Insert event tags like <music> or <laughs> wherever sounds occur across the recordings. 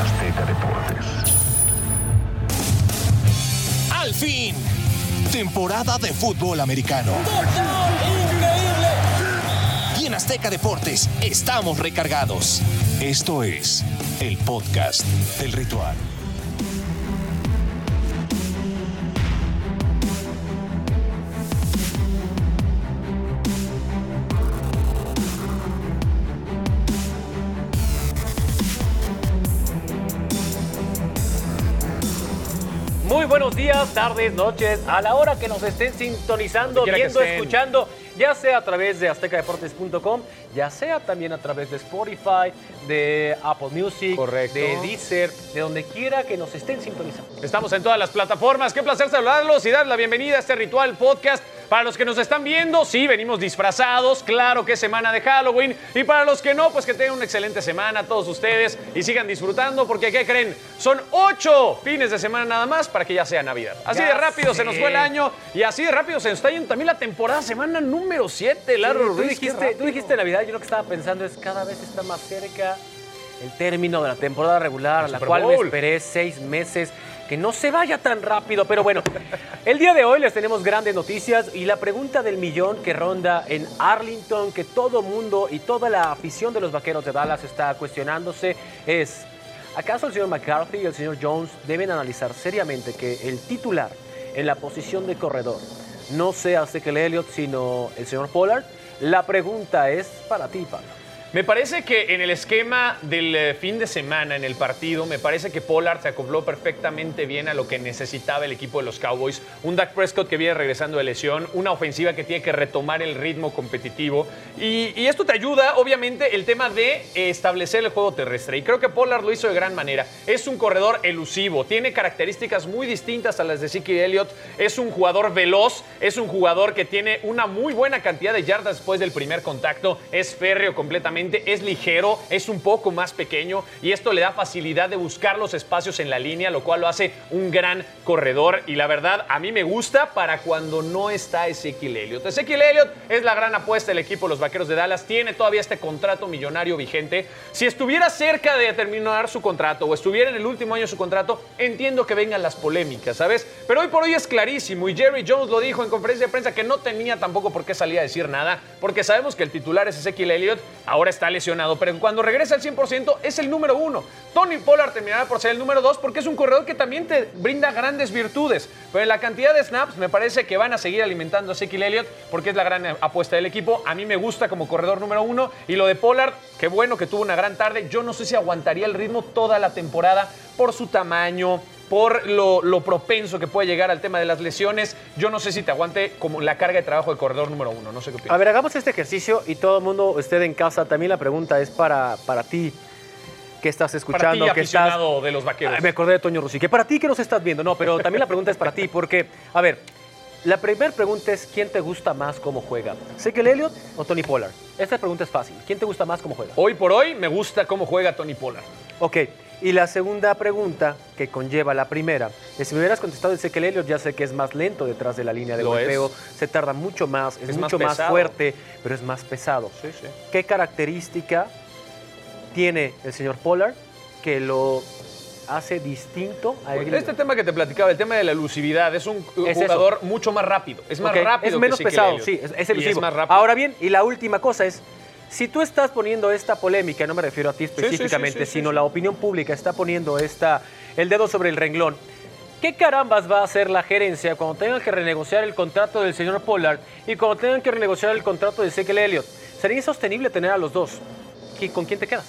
Azteca Deportes. Al fin, temporada de fútbol americano. Y en Azteca Deportes estamos recargados. Esto es el podcast del ritual. Buenos días, tardes, noches, a la hora que nos estén sintonizando, viendo, estén. escuchando, ya sea a través de aztecadeportes.com, ya sea también a través de Spotify, de Apple Music, Correcto. de Deezer, de donde quiera que nos estén sintonizando. Estamos en todas las plataformas. Qué placer saludarlos y dar la bienvenida a este ritual podcast. Para los que nos están viendo, sí, venimos disfrazados. Claro que es semana de Halloween. Y para los que no, pues que tengan una excelente semana todos ustedes y sigan disfrutando porque, ¿qué creen? Son ocho fines de semana nada más para que ya sea Navidad. Así Ya de rápido se nos fue el año y así de rápido se nos está yendo también la temporada, semana número 7. Largo tú, Ruiz, qué dijiste, tú dijiste Navidad, yo lo que estaba pensando es cada vez está más cerca el término de la temporada regular, la cual me esperé seis meses. Que no se vaya tan rápido, pero bueno, el día de hoy les tenemos grandes noticias y la pregunta del millón que ronda en Arlington, que todo mundo y toda la afición de los vaqueros de Dallas está cuestionándose, es: ¿acaso el señor McCarthy y el señor Jones deben analizar seriamente que el titular en la posición de corredor no sea Ezekiel Elliott, sino el señor Pollard? La pregunta es para ti, Pablo. Me parece que en el esquema del eh, fin de semana, en el partido, me parece que Pollard se acopló perfectamente bien a lo que necesitaba el equipo de los Cowboys. Un Dak Prescott que viene regresando de lesión, una ofensiva que tiene que retomar el ritmo competitivo. Y, esto te ayuda, obviamente, el tema de establecer el juego terrestre. Y creo que Pollard lo hizo de gran manera. Es un corredor elusivo, tiene características muy distintas a las de Zeke Elliott. Es un jugador veloz, es un jugador que tiene una muy buena cantidad de yardas después del primer contacto. Es férreo completamente, es ligero, es un poco más pequeño y esto le da facilidad de buscar los espacios en la línea, lo cual lo hace un gran corredor. Y la verdad, a mí me gusta para cuando no está Ezekiel Elliott. Ezekiel Elliott es la gran apuesta del equipo de los Vaqueros de Dallas. Tiene todavía este contrato millonario vigente. Si estuviera cerca de terminar su contrato o estuviera en el último año de su contrato, entiendo que vengan las polémicas, ¿sabes? Pero hoy por hoy es clarísimo y Jerry Jones lo dijo en conferencia de prensa que no tenía tampoco por qué salir a decir nada, porque sabemos que el titular es Ezekiel Elliott, ahora está lesionado, pero cuando regrese al 100% es el número uno. Tony Pollard terminará por ser el número dos porque es un corredor que también te brinda grandes virtudes, pero en la cantidad de snaps me parece que van a seguir alimentando a Ezekiel Elliott porque es la gran apuesta del equipo. A mí me gusta como corredor número uno y lo de Pollard, qué bueno que tuvo una gran tarde. Yo no sé si aguantaría el ritmo toda la temporada por su tamaño, por lo, lo propenso que puede llegar al tema de las lesiones. Yo no sé si te aguante como la carga de trabajo de corredor número uno. No sé qué opinas. A ver, hagamos este ejercicio y todo el mundo, usted en casa, también la pregunta es para, para ti que estás escuchando, Para ti, que estás... de los vaqueros. Me acordé de Toño Rossi, que para ti que nos estás viendo, no, pero también la pregunta es para ti, porque, a ver, la primera pregunta es ¿quién te gusta más cómo juega? ¿Ezekiel Elliott o Tony Pollard? Esta pregunta es fácil. ¿Quién te gusta más cómo juega? Hoy por hoy me gusta cómo juega Tony Pollard. Ok, y la segunda pregunta que conlleva la primera es si me hubieras contestado Ezekiel Elliott, ya sé que es más lento detrás de la línea de Lo golpeo, se tarda mucho más, es, mucho más, fuerte, pero es más pesado. Sí, sí. ¿Qué característica tiene el señor Pollard que lo hace distinto a? Este tema que te platicaba, el tema de la elusividad, es un Es jugador mucho más rápido. Es más Ok, rápido. Es menos que pesado, sí, es, es más rápido. Ahora bien, y la última cosa es, si tú estás poniendo esta polémica, no me refiero a ti sí, específicamente, sí, sí, sino la opinión pública está poniendo esta, el dedo sobre el renglón, ¿qué carambas va a hacer la gerencia cuando tengan que renegociar el contrato del señor Pollard y cuando tengan que renegociar el contrato de Ezekiel Elliott? Sería insostenible tener a los dos. ¿Qui- ¿Con quién te quedas?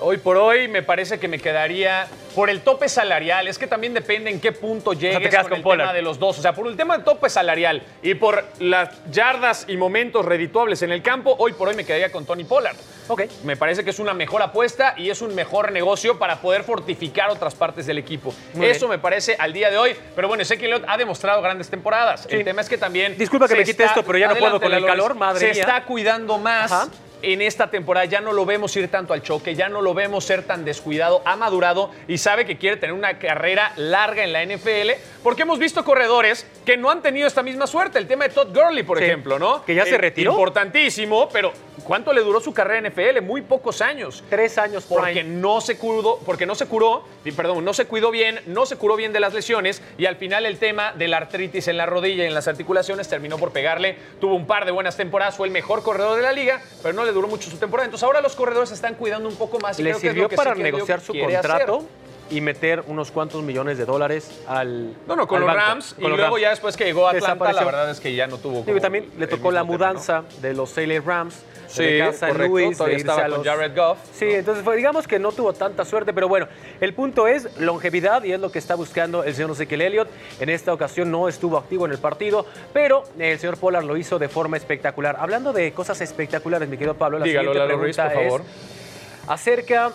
Hoy por hoy me parece que me quedaría por el tope salarial. Es que también depende en qué punto llegues te quedas con, con el tema de los dos. O sea, por el tema del tope salarial y por las yardas y momentos redituables en el campo, hoy por hoy me quedaría con Tony Pollard. Ok. Me parece que es una mejor apuesta y es un mejor negocio para poder fortificar otras partes del equipo. Muy Eso bien. me parece al día de hoy. Pero bueno, Ezequiel Elliott ha demostrado grandes temporadas. El tema es que también. Disculpa que me quite esto, pero ya no puedo con el calor, madre Se mía. está cuidando más. Ajá. En esta temporada ya no lo vemos ir tanto al choque, ya no lo vemos ser tan descuidado, ha madurado y sabe que quiere tener una carrera larga en la NFL, porque hemos visto corredores que no han tenido esta misma suerte. El tema de Todd Gurley, por Sí. ejemplo, ¿no? Que ya se retiró. Importantísimo, pero ¿cuánto le duró su carrera en NFL? Muy pocos años. Tres años Porque prime. no se curó, porque no se curó, perdón, no se cuidó bien, no se curó bien de las lesiones y al final el tema de la artritis en la rodilla y en las articulaciones terminó por pegarle. Tuvo un par de buenas temporadas, fue el mejor corredor de la liga, pero no le duró mucho su temporada. Entonces ahora los corredores se están cuidando un poco más. y Le creo que es sirvió lo que para Elliott negociar su contrato hacer. y meter unos cuantos millones de dólares al. No, no, con los banco, Rams. con y los luego Rams. ya después que llegó a Atlanta, la verdad es que ya no tuvo. Como y también le tocó la mismo tema, ¿no? mudanza de los Sailor Rams. Sí, de casa en Luis, de irse estaba a con los- Jared Goff, Sí, entonces fue- digamos que no tuvo tanta suerte, pero bueno, el punto es longevidad y es lo que está buscando el señor Ezequiel Elliott. En esta ocasión no estuvo activo en el partido, pero el señor Pollard lo hizo de forma espectacular. Hablando de cosas espectaculares, mi querido Pablo, la Dígalo, siguiente Ruiz, pregunta por favor. es acerca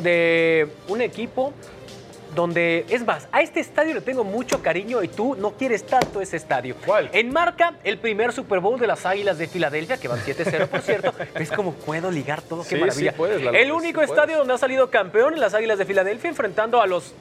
de un equipo donde, es más, a este estadio le tengo mucho cariño y tú no quieres tanto ese estadio. ¿Cuál? Enmarca el primer Super Bowl de las Águilas de Filadelfia, que van 7-0, por <laughs> cierto. ¿Ves cómo puedo ligar todo? ¡Qué Sí, maravilla! sí puedes, el sí único puedes. estadio donde ha salido campeón las Águilas de Filadelfia, enfrentando a los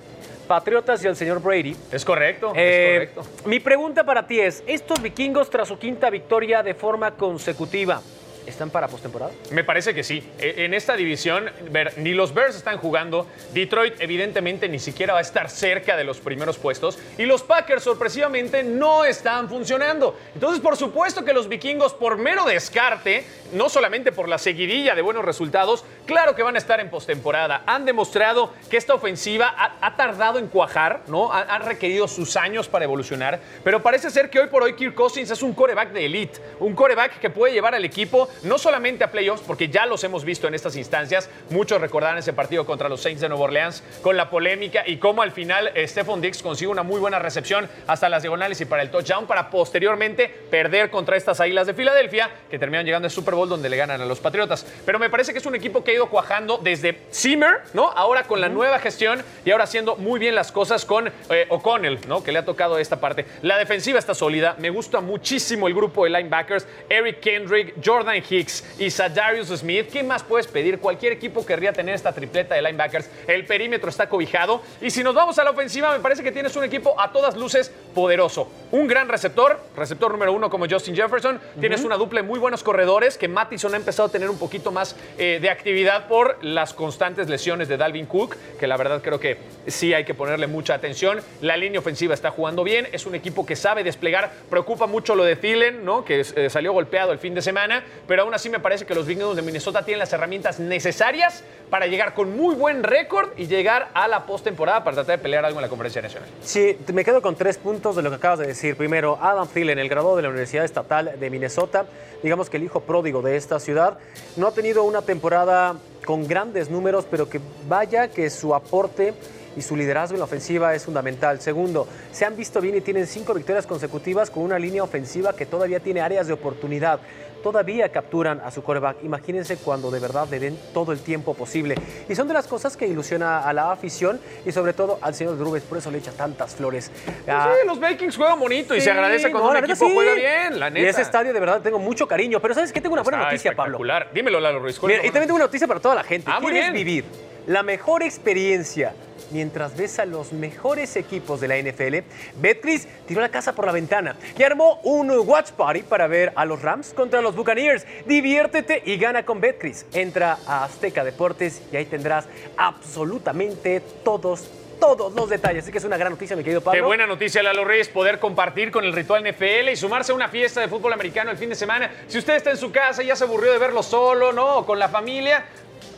Patriotas y al señor Brady. Es correcto, Eh, es correcto. mi pregunta para ti es, ¿estos vikingos tras su quinta victoria de forma consecutiva están para postemporada? Me parece que sí. E- En esta división, ver, ni los Bears están jugando. Detroit, evidentemente, ni siquiera va a estar cerca de los primeros puestos. Y los Packers, sorpresivamente, no están funcionando. Entonces, por supuesto que los vikingos, por mero descarte, no solamente por la seguidilla de buenos resultados, claro que van a estar en postemporada. Han demostrado que esta ofensiva ha, tardado en cuajar, ¿no? Ha, ha requerido sus años para evolucionar. Pero parece ser que hoy por hoy Kirk Cousins es un coreback de elite. Un coreback que puede llevar al equipo no solamente a playoffs, porque ya los hemos visto en estas instancias. Muchos recordarán ese partido contra los Saints de Nueva Orleans con la polémica y cómo al final eh, Stephon Diggs consigue una muy buena recepción hasta las diagonales y para el touchdown para posteriormente perder contra estas Águilas de Filadelfia que terminan llegando al Super Bowl donde le ganan a los Patriotas. Pero me parece que es un equipo que ha ido cuajando desde Zimmer, ¿no? Ahora con la nueva gestión y ahora haciendo muy bien las cosas con eh, O'Connell, ¿no? Que le ha tocado esta parte. La defensiva está sólida. Me gusta muchísimo el grupo de linebackers. Eric Kendrick, Jordan Hicks y Sadarius Smith. ¿Qué más puedes pedir? Cualquier equipo querría tener esta tripleta de linebackers. El perímetro está cobijado. Y si nos vamos a la ofensiva, me parece que tienes un equipo a todas luces poderoso. Un gran receptor, receptor número uno como Justin Jefferson. Tienes una dupla de muy buenos corredores que Mattison ha empezado a tener un poquito más eh, de actividad por las constantes lesiones de Dalvin Cook, que la verdad creo que sí hay que ponerle mucha atención. La línea ofensiva está jugando bien, es un equipo que sabe desplegar. Preocupa mucho lo de Thielen, ¿no? que eh, salió golpeado el fin de semana, pero aún así me parece que los Vikings de Minnesota tienen las herramientas necesarias para llegar con muy buen récord y llegar a la postemporada para tratar de pelear algo en la conferencia nacional. Sí, me quedo con tres puntos de lo que acabas de decir. Primero, Adam Thielen, el graduado de la Universidad Estatal de Minnesota, digamos que el hijo pródigo de esta ciudad, no ha tenido una temporada con grandes números, pero que vaya que su aporte y su liderazgo en la ofensiva es fundamental. Segundo, se han visto bien y tienen cinco victorias consecutivas con una línea ofensiva que todavía tiene áreas de oportunidad. Todavía capturan a su coreback. Imagínense cuando de verdad le den todo el tiempo posible. Y son de las cosas que ilusiona a la afición y sobre todo al señor Drubes. Por eso le echa tantas flores. Ah, sí, los Vikings juegan bonito y se agradece cuando no, un equipo sí. juega bien, la neta. Y ese estadio de verdad tengo mucho cariño. Pero ¿sabes qué? Tengo una buena Está noticia, Pablo. Dímelo, Lalo Ruiz. ¿cuál es Mira, la y también tengo una noticia para toda la gente. Ah, ¿Quieres vivir la mejor experiencia mientras ves a los mejores equipos de la NFL? Betcris tiró la casa por la ventana y armó un watch party para ver a los Rams contra los Buccaneers. Diviértete y gana con Betcris. Entra a Azteca Deportes y ahí tendrás absolutamente todos todos los detalles. Así que es una gran noticia, mi querido Pablo. Qué buena noticia, Lalo Reyes, poder compartir con el ritual NFL y sumarse a una fiesta de fútbol americano el fin de semana. Si usted está en su casa y ya se aburrió de verlo solo, ¿no? O con la familia.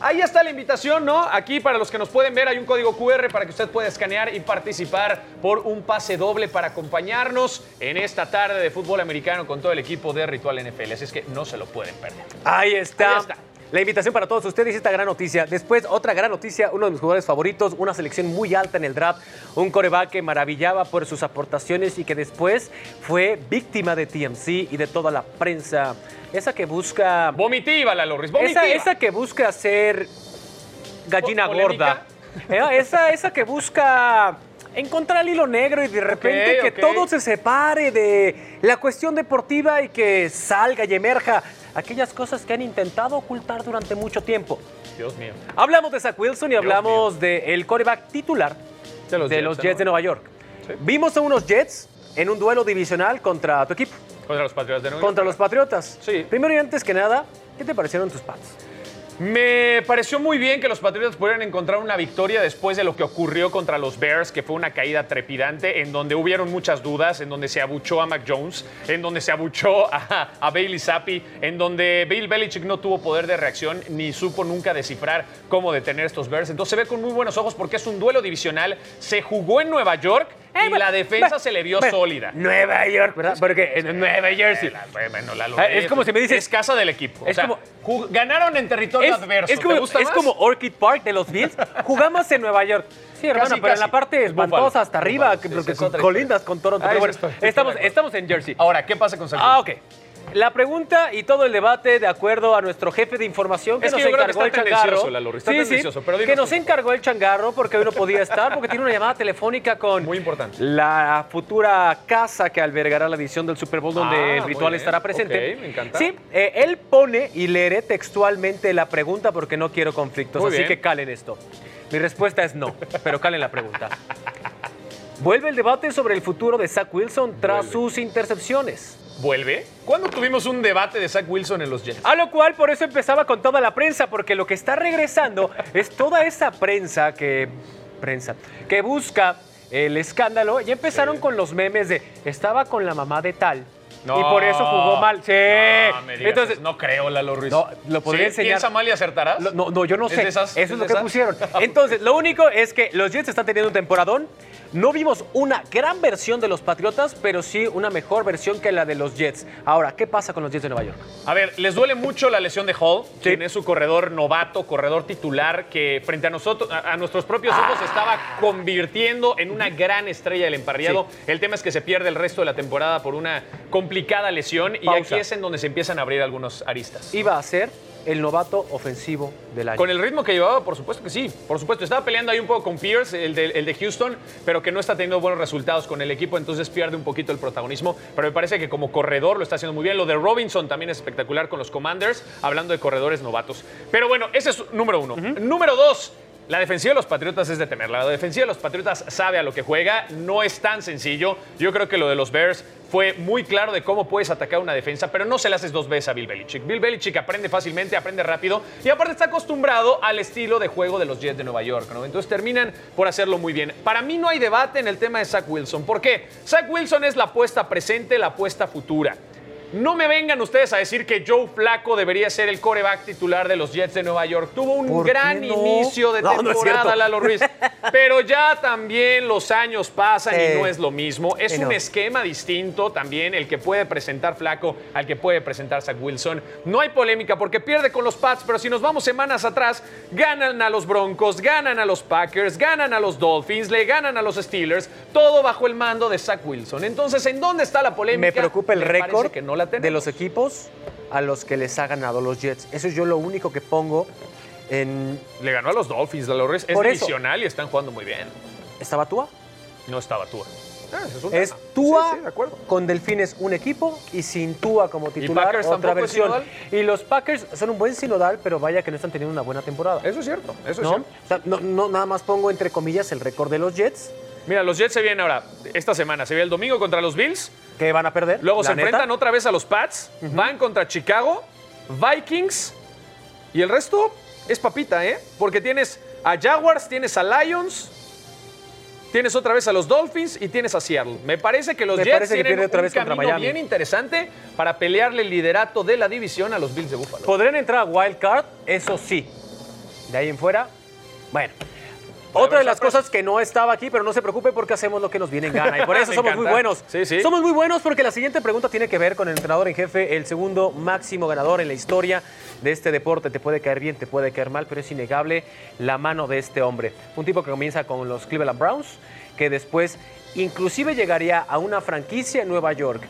Ahí está la invitación, ¿no? Aquí para los que nos pueden ver hay un código QR para que usted pueda escanear y participar por un pase doble para acompañarnos en esta tarde de fútbol americano con todo el equipo de Ritual NFL. Así es que no se lo pueden perder. Ahí está. Ahí está. La invitación para todos ustedes y esta gran noticia. Después, otra gran noticia, uno de mis jugadores favoritos, una selección muy alta en el draft, un coreback que maravillaba por sus aportaciones y que después fue víctima de TMC y de toda la prensa. Esa que busca... Vomitiva, Lalo Reyes, vomitiva. Esa, esa que busca ser gallina gorda. Eh, Esa, esa que busca encontrar el hilo negro y de repente que todo se separe de la cuestión deportiva y que salga y emerja aquellas cosas que han intentado ocultar durante mucho tiempo. Dios mío. Hablamos de Zach Wilson y hablamos del coreback titular De los de Jets, los ¿no? Jets de Nueva York. Sí. Vimos a unos Jets en un duelo divisional contra tu equipo, Contra los Patriotas de Nueva York. contra los Patriotas. Sí. Primero y antes que nada, ¿Qué te parecieron tus Pats? Me pareció muy bien que los Patriotas pudieran encontrar una victoria después de lo que ocurrió contra los Bears, que fue una caída trepidante, en donde hubieron muchas dudas, en donde se abuchó a Mac Jones, en donde se abuchó <laughs> a, a Bailey Zappi, en donde Bill Belichick no tuvo poder de reacción ni supo nunca descifrar cómo detener estos Bears. Entonces se ve con muy buenos ojos porque es un duelo divisional. Se jugó en Nueva York y bueno, la defensa bueno, se le vio bueno, sólida. Nueva York, ¿verdad? Porque en Nueva Jersey. Bueno, Lalo, Ah, es como si me dices- Es casa del equipo. Es o sea, como- ganaron en territorio Es, adverso. es como, ¿Te gusta es más? como Orchid Park de los Bills. <laughs> Jugamos en Nueva York. Sí, hermano, Casi, pero en la parte espantosa hasta arriba, Búfalo, que, sí, porque colindas con Toronto. Ah, Pero eso bueno, estoy- estoy estamos, estamos en Jersey. Ahora, ¿qué pasa con San Ah, ok. La pregunta y todo el debate, de acuerdo a nuestro jefe de información que Es nos que encargó está el changarro. Lalo, está tendencioso, pero dinos que nos encargó el changarro porque hoy no podía estar, porque tiene una llamada telefónica con Muy importante. la futura casa que albergará la edición del Super Bowl donde Ah, el ritual estará presente. Ok, me encanta. Sí, eh, él pone y leeré textualmente la pregunta porque no quiero conflictos, Muy así bien. que calen esto. Mi respuesta es no, pero calen la pregunta. Vuelve el debate sobre el futuro de Zach Wilson tras Vuelve. sus intercepciones. ¿Vuelve? ¿Cuándo tuvimos un debate de Zach Wilson en los Jets? A lo cual por eso empezaba con toda la prensa, porque lo que está regresando es toda esa prensa que prensa que busca el escándalo. Ya empezaron Sí. con los memes de estaba con la mamá de tal No. y por eso jugó mal. Sí. No, me digas Entonces eso. no creo, Lalo Ruiz. No, lo podría ¿Sí? enseñar. ¿Piensa mal y acertarás? Lo- No, no, yo no ¿Es sé. esas? Eso ¿Es lo que pusieron. Entonces, lo único es que los Jets están teniendo un temporadón. No vimos una gran versión de los Patriotas, pero sí una mejor versión que la de los Jets. Ahora, ¿qué pasa con los Jets de Nueva York? A ver, les duele mucho la lesión de Hall, quien es su corredor novato, corredor titular, que frente a nosotros, a, a nuestros propios ojos, estaba convirtiendo en una gran estrella del emparrillado. El tema es que se pierde el resto de la temporada por una complicada lesión y aquí es en donde se empiezan a abrir algunos aristas. Iba a ser el novato ofensivo del año. Con el ritmo que llevaba, por supuesto que sí. Por supuesto, estaba peleando ahí un poco con Pierce, el de, el de Houston, pero que no está teniendo buenos resultados con el equipo, entonces pierde un poquito el protagonismo. Pero me parece que como corredor lo está haciendo muy bien. Lo de Robinson también es espectacular con los Commanders, hablando de corredores novatos. Pero bueno, ese es número uno. Número dos. La defensiva de los Patriotas es de temer. La defensiva de los Patriotas sabe a lo que juega. No es tan sencillo. Yo creo que lo de los Bears fue muy claro de cómo puedes atacar una defensa, pero no se le haces dos veces a Bill Belichick. Bill Belichick aprende fácilmente, aprende rápido y aparte está acostumbrado al estilo de juego de los Jets de Nueva York. ¿no? Entonces terminan por hacerlo muy bien. Para mí no hay debate en el tema de Zach Wilson. ¿Por qué? Zach Wilson es la apuesta presente, la apuesta futura. No me vengan ustedes a decir que Joe Flaco debería ser el coreback titular de los Jets de Nueva York. Tuvo un ¿Por qué gran no? inicio de No, temporada. Lalo Ruiz. <laughs> Pero ya también los años pasan y no es lo mismo. Es un esquema distinto también el que puede presentar Flaco al que puede presentar Zach Wilson. No hay polémica porque pierde con los Pats, pero si nos vamos semanas atrás, ganan a los Broncos, ganan a los Packers, ganan a los Dolphins, le ganan a los Steelers, todo bajo el mando de Zach Wilson. Entonces, ¿en dónde está la polémica? Me preocupa el récord que no la de los equipos a los que les ha ganado los Jets. Eso es yo lo único que pongo en... Le ganó a los Dolphins, Ruiz. Es divisional y están jugando muy bien. ¿Estaba Tua? No estaba Tua. Ah, Es. Tua Sí, sí, de acuerdo. con Delfines un equipo y sin Tua como titular Packers otra versión. Y los Packers son un buen sinodal, pero vaya que no están teniendo una buena temporada. Eso es cierto, eso es cierto. O sea, no, no, nada más pongo entre comillas el récord de los Jets, Mira, los Jets se vienen ahora, esta semana, se viene el domingo contra los Bills, que van a perder. luego se neta. enfrentan otra vez a los Pats, van contra Chicago, Vikings y el resto es papita, ¿eh? Porque tienes a Jaguars, tienes a Lions, tienes otra vez a los Dolphins y tienes a Seattle. Me parece que los Me Jets parece que tienen pierde otra un vez contra camino Miami. bien interesante para pelearle el liderato de la división a los Bills de Buffalo. Podrían entrar a Wild Card, eso sí. De ahí en fuera, bueno. Otra de las sorpresa. cosas que no estaba aquí, pero no se preocupe porque hacemos lo que nos viene en gana. Y por <laughs> eso somos muy buenos. Sí, sí. Somos muy buenos porque la siguiente pregunta tiene que ver con el entrenador en jefe, el segundo máximo ganador en la historia de este deporte. Te puede caer bien, te puede caer mal, pero es innegable la mano de este hombre. Un tipo que comienza con los Cleveland Browns, que después inclusive llegaría a una franquicia en Nueva York.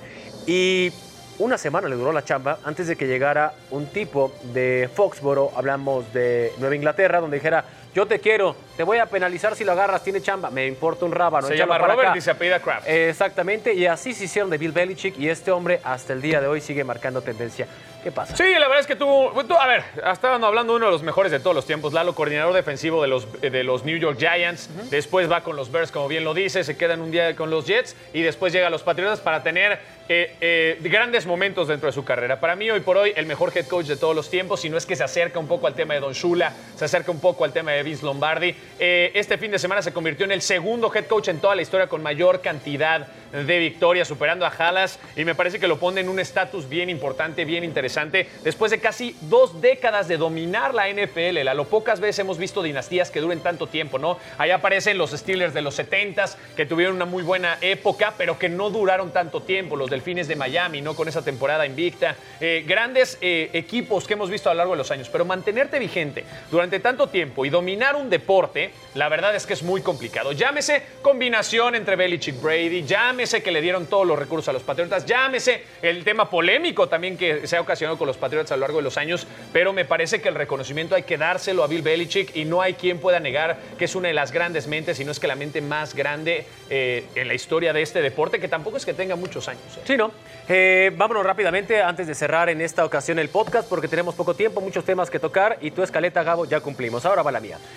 Y una semana le duró la chamba antes de que llegara un tipo de Foxboro, hablamos de Nueva Inglaterra, donde dijera, yo te quiero, te voy a penalizar si lo agarras, tiene chamba, me importa un rábano. Se échalo llama para Robert acá. y se apellida Kraft. Eh, Exactamente, y así se hicieron de Bill Belichick y este hombre hasta el día de hoy sigue marcando tendencia. ¿Qué pasa? Sí, la verdad es que tú- A ver, estaban hablando de uno de los mejores de todos los tiempos, Lalo, coordinador defensivo de los, de los New York Giants. Después va con los Bears, como bien lo dice, se quedan un día con los Jets y después llega a los Patriotas para tener eh, eh, grandes momentos dentro de su carrera. Para mí, hoy por hoy, el mejor head coach de todos los tiempos, si no es que se acerca un poco al tema de Don Shula, se acerca un poco al tema de Vince Lombardi. Eh, este fin de semana se convirtió en el segundo head coach en toda la historia con mayor cantidad de victorias, superando a Halas, y me parece que lo pone en un estatus bien importante, bien interesante. Después de casi dos décadas de dominar la NFL, a lo pocas veces hemos visto dinastías que duren tanto tiempo, ¿no? Ahí aparecen los Steelers de los 70s, que tuvieron una muy buena época, pero que no duraron tanto tiempo, los Delfines de Miami, ¿no? Con esa temporada invicta. Eh, grandes eh, equipos que hemos visto a lo largo de los años, pero mantenerte vigente durante tanto tiempo y dominar un deporte, la verdad es que es muy complicado. Llámese combinación entre Belichick Brady, llámese que le dieron todos los recursos a los Patriotas, llámese el tema polémico también que se ha ocasionado con los Patriotas a lo largo de los años, pero me parece que el reconocimiento hay que dárselo a Bill Belichick y no hay quien pueda negar que es una de las grandes mentes, y no es que la mente más grande eh, en la historia de este deporte, que tampoco es que tenga muchos años. ¿eh? Sí, ¿no? Eh, vámonos rápidamente antes de cerrar en esta ocasión el podcast porque tenemos poco tiempo, muchos temas que tocar y tu escaleta, Gabo, ya cumplimos. Ahora va la mía. <laughs>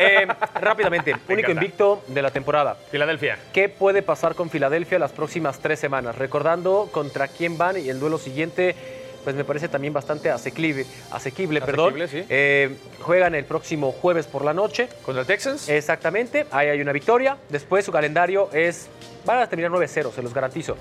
Eh, <laughs> rápidamente, único invicto de la temporada. Filadelfia. ¿Qué puede pasar con Filadelfia las próximas tres semanas? Recordando contra quién van y el duelo siguiente, pues me parece también bastante asequible. Asequible, perdón. Sí. Eh, juegan el próximo jueves por la noche. ¿Contra Texans? Exactamente, ahí hay una victoria. Después su calendario es. Van a terminar 9-0, se los garantizo.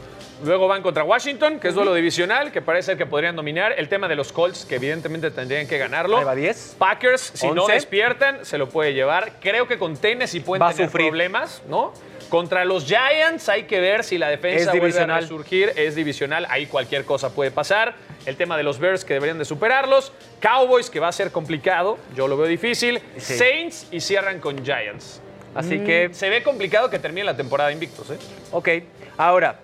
Luego van contra Washington, que es duelo divisional, que parece que podrían dominar. El tema de los Colts, que evidentemente tendrían que ganarlo. Ahí va 10. Packers, si no 11. despiertan, se lo puede llevar. Creo que con Tennessee pueden Va a sufrir. problemas, ¿no? Contra los Giants hay que ver si la defensa Es vuelve a resurgir. Es divisional, ahí cualquier cosa puede pasar. El tema de los Bears, que deberían de superarlos. Cowboys, que va a ser complicado, yo lo veo difícil. Sí. Saints y cierran con Giants. Así que, Se ve complicado que termine la temporada invictos, ¿eh? ok. Ahora,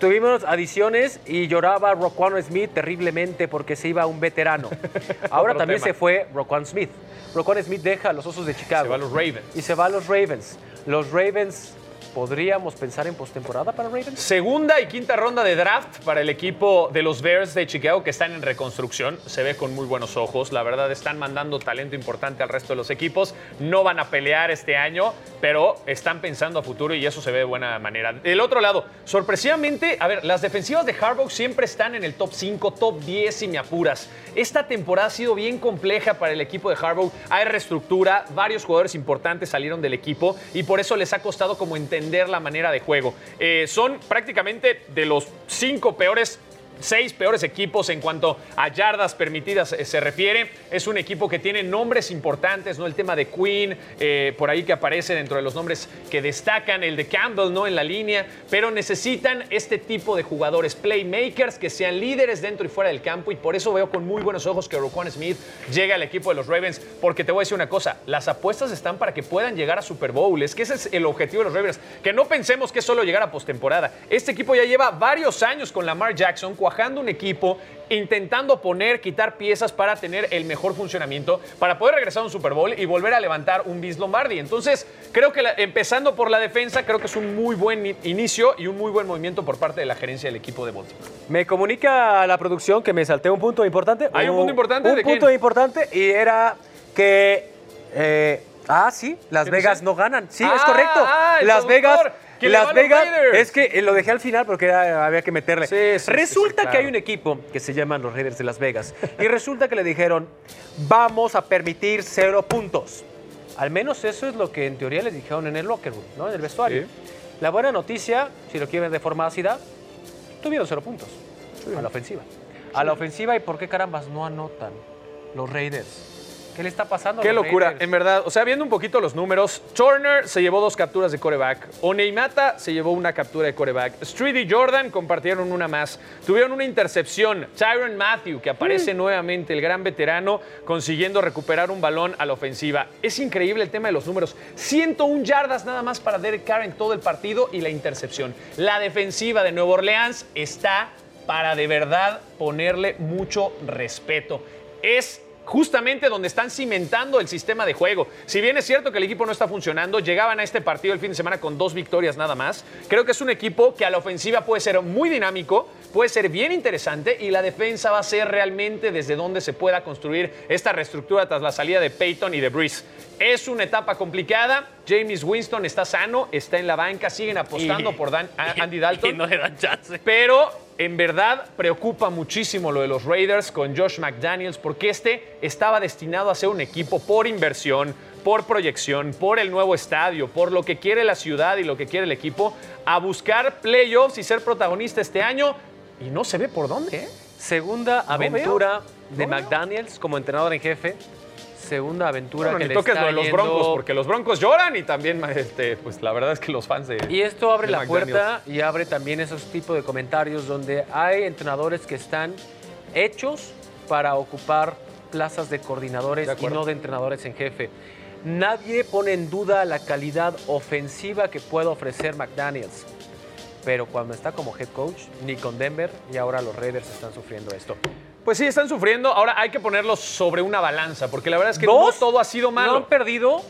tuvimos adiciones y lloraba Roquan Smith terriblemente porque se iba un veterano. <laughs> Ahora también tema. se fue Roquan Smith. Roquan Smith deja a los Osos de Chicago. Se va a los Ravens. Y se va a los Ravens. Los Ravens, ¿podríamos pensar en postemporada para Ravens? Segunda y quinta ronda de draft para el equipo de los Bears de Chicago que están en reconstrucción. Se ve con muy buenos ojos. La verdad están mandando talento importante al resto de los equipos. No van a pelear este año, pero están pensando a futuro y eso se ve de buena manera. Del otro lado, sorpresivamente, a ver, las defensivas de Harbaugh siempre están en el top 5, top 10 si me apuras. Esta temporada ha sido bien compleja para el equipo de Harbaugh. Hay reestructura, varios jugadores importantes salieron del equipo y por eso les ha costado como entender la manera de juego. Eh, son prácticamente de los cinco peores seis peores equipos en cuanto a yardas permitidas eh, se refiere. Es un equipo que tiene nombres importantes, ¿no? El tema de Queen, eh, por ahí que aparece dentro de los nombres que destacan, el de Campbell, ¿no? En la línea, pero necesitan este tipo de jugadores, playmakers, que sean líderes dentro y fuera del campo, y por eso veo con muy buenos ojos que Roquan Smith llegue al equipo de los Ravens, porque te voy a decir una cosa, las apuestas están para que puedan llegar a Super Bowl, es que ese es el objetivo de los Ravens, que no pensemos que es solo llegar a postemporada. Este equipo ya lleva varios años con Lamar Jackson, cuajando un equipo, intentando poner, quitar piezas para tener el mejor funcionamiento, para poder regresar a un Super Bowl y volver a levantar un Vince Lombardi. Entonces, creo que la- empezando por la defensa, creo que es un muy buen inicio y un muy buen movimiento por parte de la gerencia del equipo de Baltimore. Me comunica la producción que me salté un punto importante. ¿Hay un punto importante? Un ¿De punto quién? importante y era que. eh, ah, sí, Las ¿Qué Vegas no ganan. Sí, Ah, es correcto. ah, Las Vegas. Las Vegas. Es que eh, lo dejé al final porque era- había que meterle. Sí, sí, sí, resulta sí, que hay un equipo que se llaman los Raiders de Las Vegas. y resulta que le dijeron: vamos a permitir cero puntos. Al menos eso es lo que en teoría les dijeron en el locker room, ¿no? En el vestuario. La buena noticia, si lo quieren ver de forma ácida, tuvieron cero puntos a la ofensiva. A la ofensiva, ¿y por qué carambas no anotan los Raiders? ¿Qué le está pasando a Qué locura, Raiders? en verdad. O sea, viendo un poquito los números, Turner se llevó dos capturas de coreback. Oneimata se llevó una captura de coreback. Street y Jordan compartieron una más. Tuvieron una intercepción. Tyron Matthew, que aparece nuevamente, el gran veterano, consiguiendo recuperar un balón a la ofensiva. Es increíble el tema de los números. 101 yardas nada más para Derek Carr en todo el partido y la intercepción. La defensiva de Nueva Orleans está para de verdad ponerle mucho respeto. Es justamente donde están cimentando el sistema de juego. Si bien es cierto que el equipo no está funcionando, llegaban a este partido el fin de semana con dos victorias nada más. Creo que es un equipo que a la ofensiva puede ser muy dinámico, puede ser bien interesante y la defensa va a ser realmente desde donde se pueda construir esta reestructura tras la salida de Peyton y de Breeze. Es una etapa complicada. James Winston está sano, está en la banca, siguen apostando Y- por Dan- <laughs> Andy Dalton. Y no le dan chance. Pero en verdad preocupa muchísimo lo de los Raiders con Josh McDaniels porque este estaba destinado a ser un equipo por inversión, por proyección, por el nuevo estadio, por lo que quiere la ciudad y lo que quiere el equipo, a buscar playoffs y ser protagonista este año. Y no se ve por dónde, ¿eh? Segunda No aventura veo, de no veo. McDaniels como entrenador en jefe. Segunda aventura Bueno, que ni le toques está lo de los yendo- Broncos, porque los Broncos lloran y también, <laughs> este, pues la verdad es que los fans de. Y esto abre la McDaniels. puerta y abre también esos tipos de comentarios donde hay entrenadores que están hechos para ocupar plazas de coordinadores De y no de entrenadores en jefe. Nadie pone en duda la calidad ofensiva que puede ofrecer McDaniels. Pero cuando está como head coach, ni con Denver y ahora los Raiders están sufriendo esto. Pues sí, están sufriendo. Ahora hay que ponerlos sobre una balanza, porque la verdad es que Dos, no todo ha sido No malo. han perdido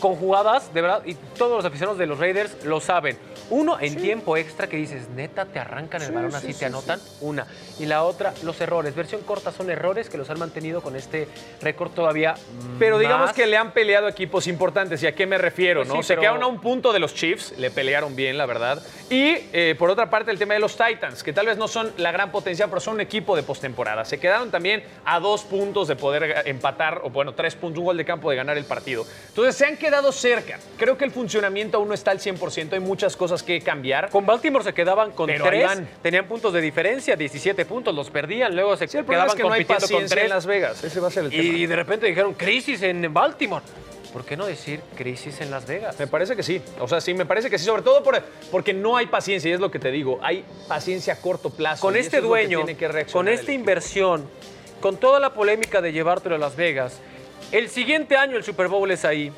con jugadas, de verdad, y todos los aficionados de los Raiders lo saben. Uno, en tiempo extra que dices, neta, te arrancan el Sí, balón sí, así, sí, te anotan. Una. Y la otra, los errores. Versión corta son errores que los han mantenido con este récord todavía. Pero digamos que le han peleado equipos importantes. ¿Y a qué me refiero? Pues no? Se pero- quedaron a un punto de los Chiefs, le pelearon bien, la verdad. Y eh, por otra parte, el tema de los Titans, que tal vez no son la gran potencia, pero son un equipo de postemporada. Se quedaron también a dos puntos de poder empatar, o bueno, tres puntos, un gol de campo de ganar el partido. Entonces se han quedado cerca. Creo que el funcionamiento aún no está al 100%. Hay muchas cosas que cambiar. Con Baltimore se quedaban con Pero tres, tenían puntos de diferencia, 17 puntos, los perdían, luego se Sí, quedaban es que no hay compitiendo con tres. en Las Vegas. Ese va a ser el tema. y de repente dijeron crisis en Baltimore. ¿Por qué no decir crisis en Las Vegas? Me parece que sí. O sea, sí, me parece que sí, sobre todo por- porque no hay paciencia, y es lo que te digo. Hay paciencia a corto plazo. con y este es que dueño, que con esta inversión, con toda la polémica de llevártelo a Las Vegas, el siguiente año el Super Bowl es ahí.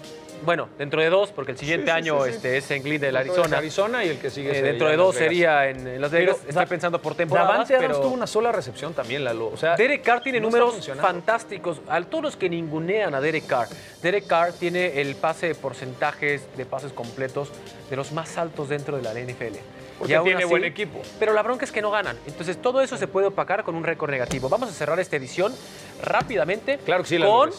Bueno, dentro de dos, porque el siguiente sí, año sí. Este, es en Glendale, Arizona. Arizona y el que sigue Eh, dentro de dos sería en, Las Vegas. Pero Estoy Da- pensando por temporada. Davante Adams pero tuvo una sola recepción también, Lalo. O sea, Derek Carr tiene no números fantásticos. A todos los que ningunean a Derek Carr, Derek Carr tiene el pase de porcentajes de pases completos de los más altos dentro de la NFL. Porque Y tiene buen equipo. Pero la bronca es que no ganan. Entonces todo eso se puede opacar con un récord negativo. Vamos a cerrar esta edición rápidamente Claro que sí, con.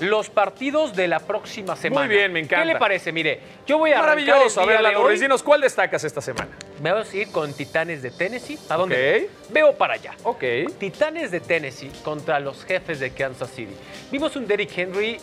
Los partidos de la próxima semana. bien, me encanta. ¿Qué le parece? Mire, yo voy a arrancar el Maravilloso. A día ver, Lalo, dinos cuál destacas esta semana. Me voy a ir con Titanes de Tennessee. ¿A dónde? Ok. Veo para allá. Ok. Titanes de Tennessee contra los jefes de Kansas City. Vimos un Derrick Henry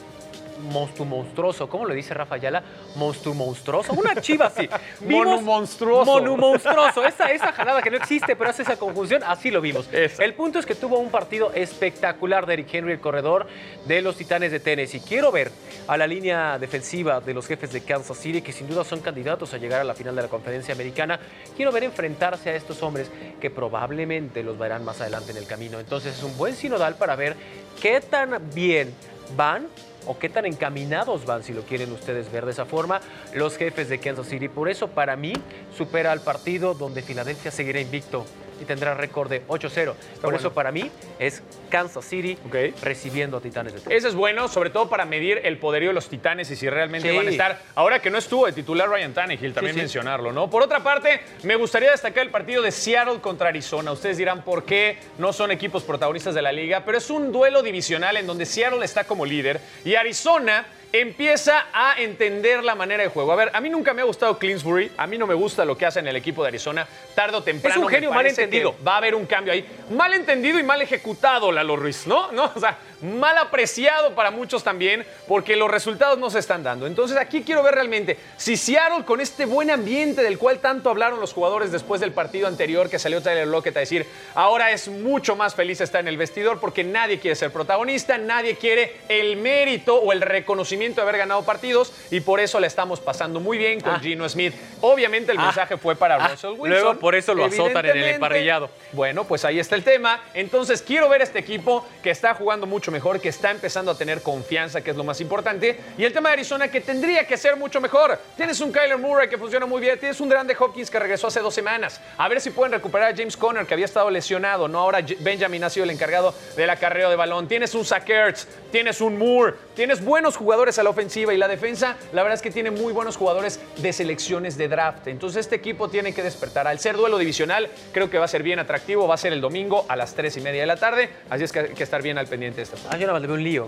monstruo monstruoso. ¿Cómo le dice Rafa Ayala? Monstruo monstruoso. Una chiva así. <laughs> Monu monstruoso. Monu monstruoso. Esa, esa jalada que no existe, pero hace esa conjunción. Así lo vimos. Esa. El punto es que tuvo un partido espectacular Derrick Henry, el corredor de los Titanes de Tennessee. Quiero ver a la línea defensiva de los jefes de Kansas City, que sin duda son candidatos a llegar a la final de la conferencia americana. Quiero ver enfrentarse a estos hombres que probablemente los verán más adelante en el camino. Entonces es un buen sinodal para ver qué tan bien van o qué tan encaminados van, si lo quieren ustedes ver de esa forma, los jefes de Kansas City. Por eso, para mí, supera al partido donde Filadelfia seguirá invicto y tendrá récord de 8-0. Por bueno. eso, para mí, es Kansas City recibiendo a Titanes de. Ese es bueno, sobre todo para medir el poderío de los titanes y si realmente Sí. van a estar. Ahora que no estuvo de titular Ryan Tannehill, también sí. mencionarlo, ¿no? Por otra parte, me gustaría destacar el partido de Seattle contra Arizona. Ustedes dirán por qué no son equipos protagonistas de la liga, pero es un duelo divisional en donde Seattle está como líder y Arizona empieza a entender la manera de juego. A ver, a mí nunca me ha gustado Clinsbury, a mí no me gusta lo que hace en el equipo de Arizona. Tarde o temprano Es un genio mal entendido. que va a haber un cambio ahí. Mal entendido y mal ejecutado, Lalo Ruiz, ¿no? <laughs> ¿no? O sea, mal apreciado para muchos también, porque los resultados no se están dando. Entonces aquí quiero ver realmente si Seattle con este buen ambiente del cual tanto hablaron los jugadores después del partido anterior que salió Tyler Lockett a decir, ahora es mucho más feliz estar en el vestidor porque nadie quiere ser protagonista, nadie quiere el mérito o el reconocimiento de haber ganado partidos y por eso le estamos pasando muy bien con Ah. Gino Smith. Obviamente el Ah. mensaje fue para Ah, Russell Wilson. luego por eso lo azotan en el emparrillado. Bueno, pues ahí está el tema. Entonces quiero ver este equipo que está jugando mucho mejor, que está empezando a tener confianza, que es lo más importante. Y el tema de Arizona, que tendría que ser mucho mejor. Tienes un Kyler Murray que funciona muy bien, tienes un grande Hopkins que regresó hace dos semanas. A ver si pueden recuperar a James Conner, que había estado lesionado, ¿no? Ahora Benjamin ha sido el encargado del acarreo de balón. Tienes un Sackers, tienes un Moore, tienes buenos jugadores a la ofensiva y la defensa, la verdad es que tiene muy buenos jugadores de selecciones de draft. Entonces este equipo tiene que despertar. Al ser duelo divisional, creo que va a ser bien atractivo. Va a ser el domingo a las 3 y media de la tarde. Así es que hay que estar bien al pendiente de esta. Ah, más le veo un lío.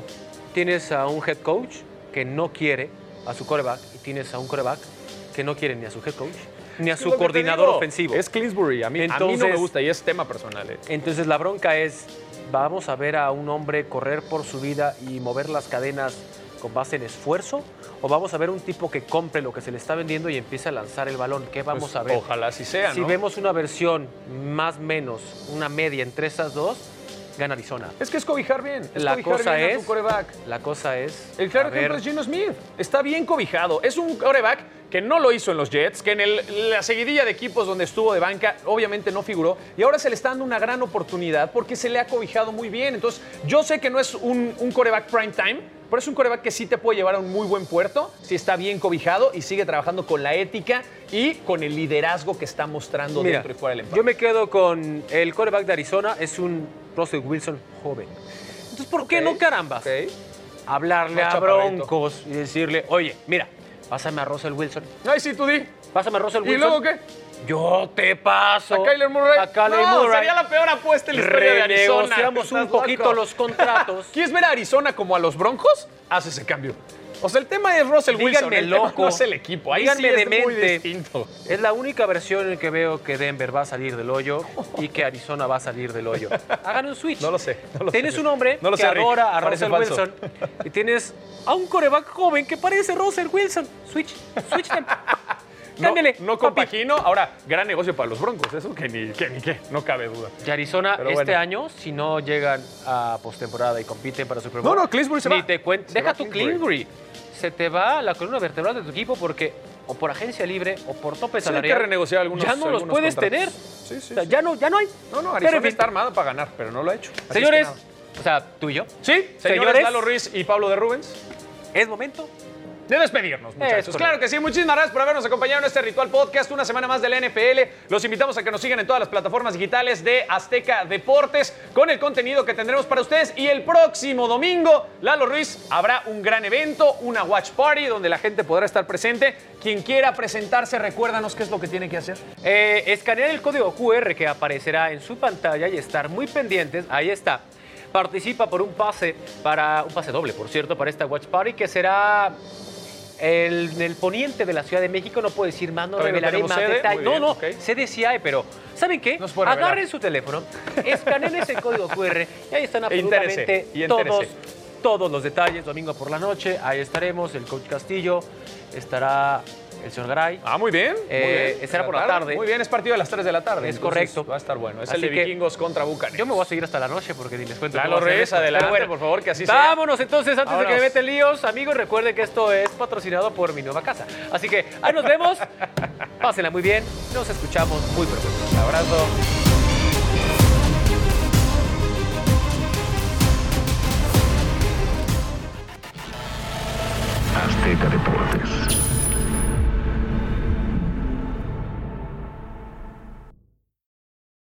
Tienes a un head coach que no quiere a su coreback y tienes a un coreback que no quiere ni a su head coach ni a su coordinador ofensivo. Es Clinsbury, a mí, a mí no me gusta y es tema personal. eh. Entonces la bronca es, vamos a ver a un hombre correr por su vida y mover las cadenas con base en esfuerzo o vamos a ver un tipo que compre lo que se le está vendiendo y empiece a lanzar el balón. ¿Qué vamos Pues, a ver? Ojalá así sea, Si ¿no? vemos una versión más menos, una media entre esas dos, gana Arizona. Es que es cobijar bien. Es La cobijar cosa bien a es, tu coreback. la cosa es, El claro a ver, ejemplo es Gino Smith. Está bien cobijado. Es un coreback que no lo hizo en los Jets, que en el- la seguidilla de equipos donde estuvo de banca obviamente no figuró y ahora se le está dando una gran oportunidad porque se le ha cobijado muy bien. Entonces, yo sé que no es un, un coreback prime time, pero es un coreback que sí te puede llevar a un muy buen puerto si está bien cobijado y sigue trabajando con la ética y con el liderazgo que está mostrando Mira, dentro y fuera del empate. yo me quedo con el quarterback de Arizona, es un Russell Wilson joven. Entonces, ¿por qué no carambas? ok. Hablarle Más a chaparrito. Broncos y decirle, oye, mira, pásame a Russell Wilson. Ay, sí, tú di. Pásame a Russell ¿Y Wilson. luego qué? Yo te paso. ¿A Kyler Murray? A Kyler no, Murray. sería la peor apuesta en la historia de Arizona. Renegociamos un poquito loco. los contratos. <laughs> ¿Quieres ver a Arizona como a los Broncos? Haz ese cambio. O sea, el tema es Russell Wilson. Díganme el tema loco. no es el equipo. Ahí Díganme sí es muy demente. distinto. Es la única versión en que veo que Denver va a salir del hoyo y que Arizona va a salir del hoyo. Hagan un switch. No lo sé, no lo tienes sé. un hombre No lo que sé, adora a Russell falso. Wilson y tienes a un coreback joven que parece Russell Wilson. Switch, switch No, Cámbiale, no compagino. Ahora, gran negocio para los Broncos. Eso que ni que, ni que, no cabe duda. Y Arizona Pero este bueno. año, si no llegan a postemporada y compiten para Super Bowl. No, no, Clinsbury se ni va. te cuento. Se Deja va tu Clinsbury. Se te va la columna vertebral de tu equipo porque o por agencia libre o por tope Sí, hay salarial. que renegociar algunos Ya no los puedes contratos. tener. Sí, sí, O sea, sí. ya no, ya no hay. No, no, Arizona está armado para ganar, pero no lo ha hecho. Así es que Señores, o sea, tú y yo, Sí, señores, Señores. Lalo Ruiz y Pablo de Rubens. es momento de despedirnos, muchachos. Claro que sí, muchísimas gracias por habernos acompañado en este Ritual Podcast, una semana más de la NFL. Los invitamos a que nos sigan en todas las plataformas digitales de Azteca Deportes con el contenido que tendremos para ustedes. Y el próximo domingo, Lalo Ruiz, habrá un gran evento, una watch party donde la gente podrá estar presente. Quien quiera presentarse, recuérdanos qué es lo que tiene que hacer. Eh, escanear el código QR que aparecerá en su pantalla y estar muy pendientes. Ahí está. Participa por un pase para un pase doble, por cierto, para esta Watch Party que será el- en el poniente de la Ciudad de México. No puedo decir más, no revelaré más detalles. No, no, ok. sede sí hay, pero ¿saben qué? Revelar. Agarren su teléfono, escaneen ese código QR y ahí están <laughs> E absolutamente todos, todos los detalles. Domingo por la noche, ahí estaremos. El coach Castillo, estará el señor Garay. Ah, muy bien. Eh, bien. estará por la tarde. Muy bien, es partido de las 3 de la tarde. Es entonces correcto. Va a estar bueno. Es Así el de vikingos contra Bucanes. Yo me voy a seguir hasta la noche porque ni les cuento. Lalo a Reyes, adelante, bueno, por favor, que así sea. Vámonos entonces, antes de que me Vámonos. meten líos, amigos, recuerden que esto es patrocinado por mi nueva casa. Así que ahí nos vemos. <laughs> Pásenla muy bien. Nos escuchamos muy pronto. Abrazo. Azteca Deportes.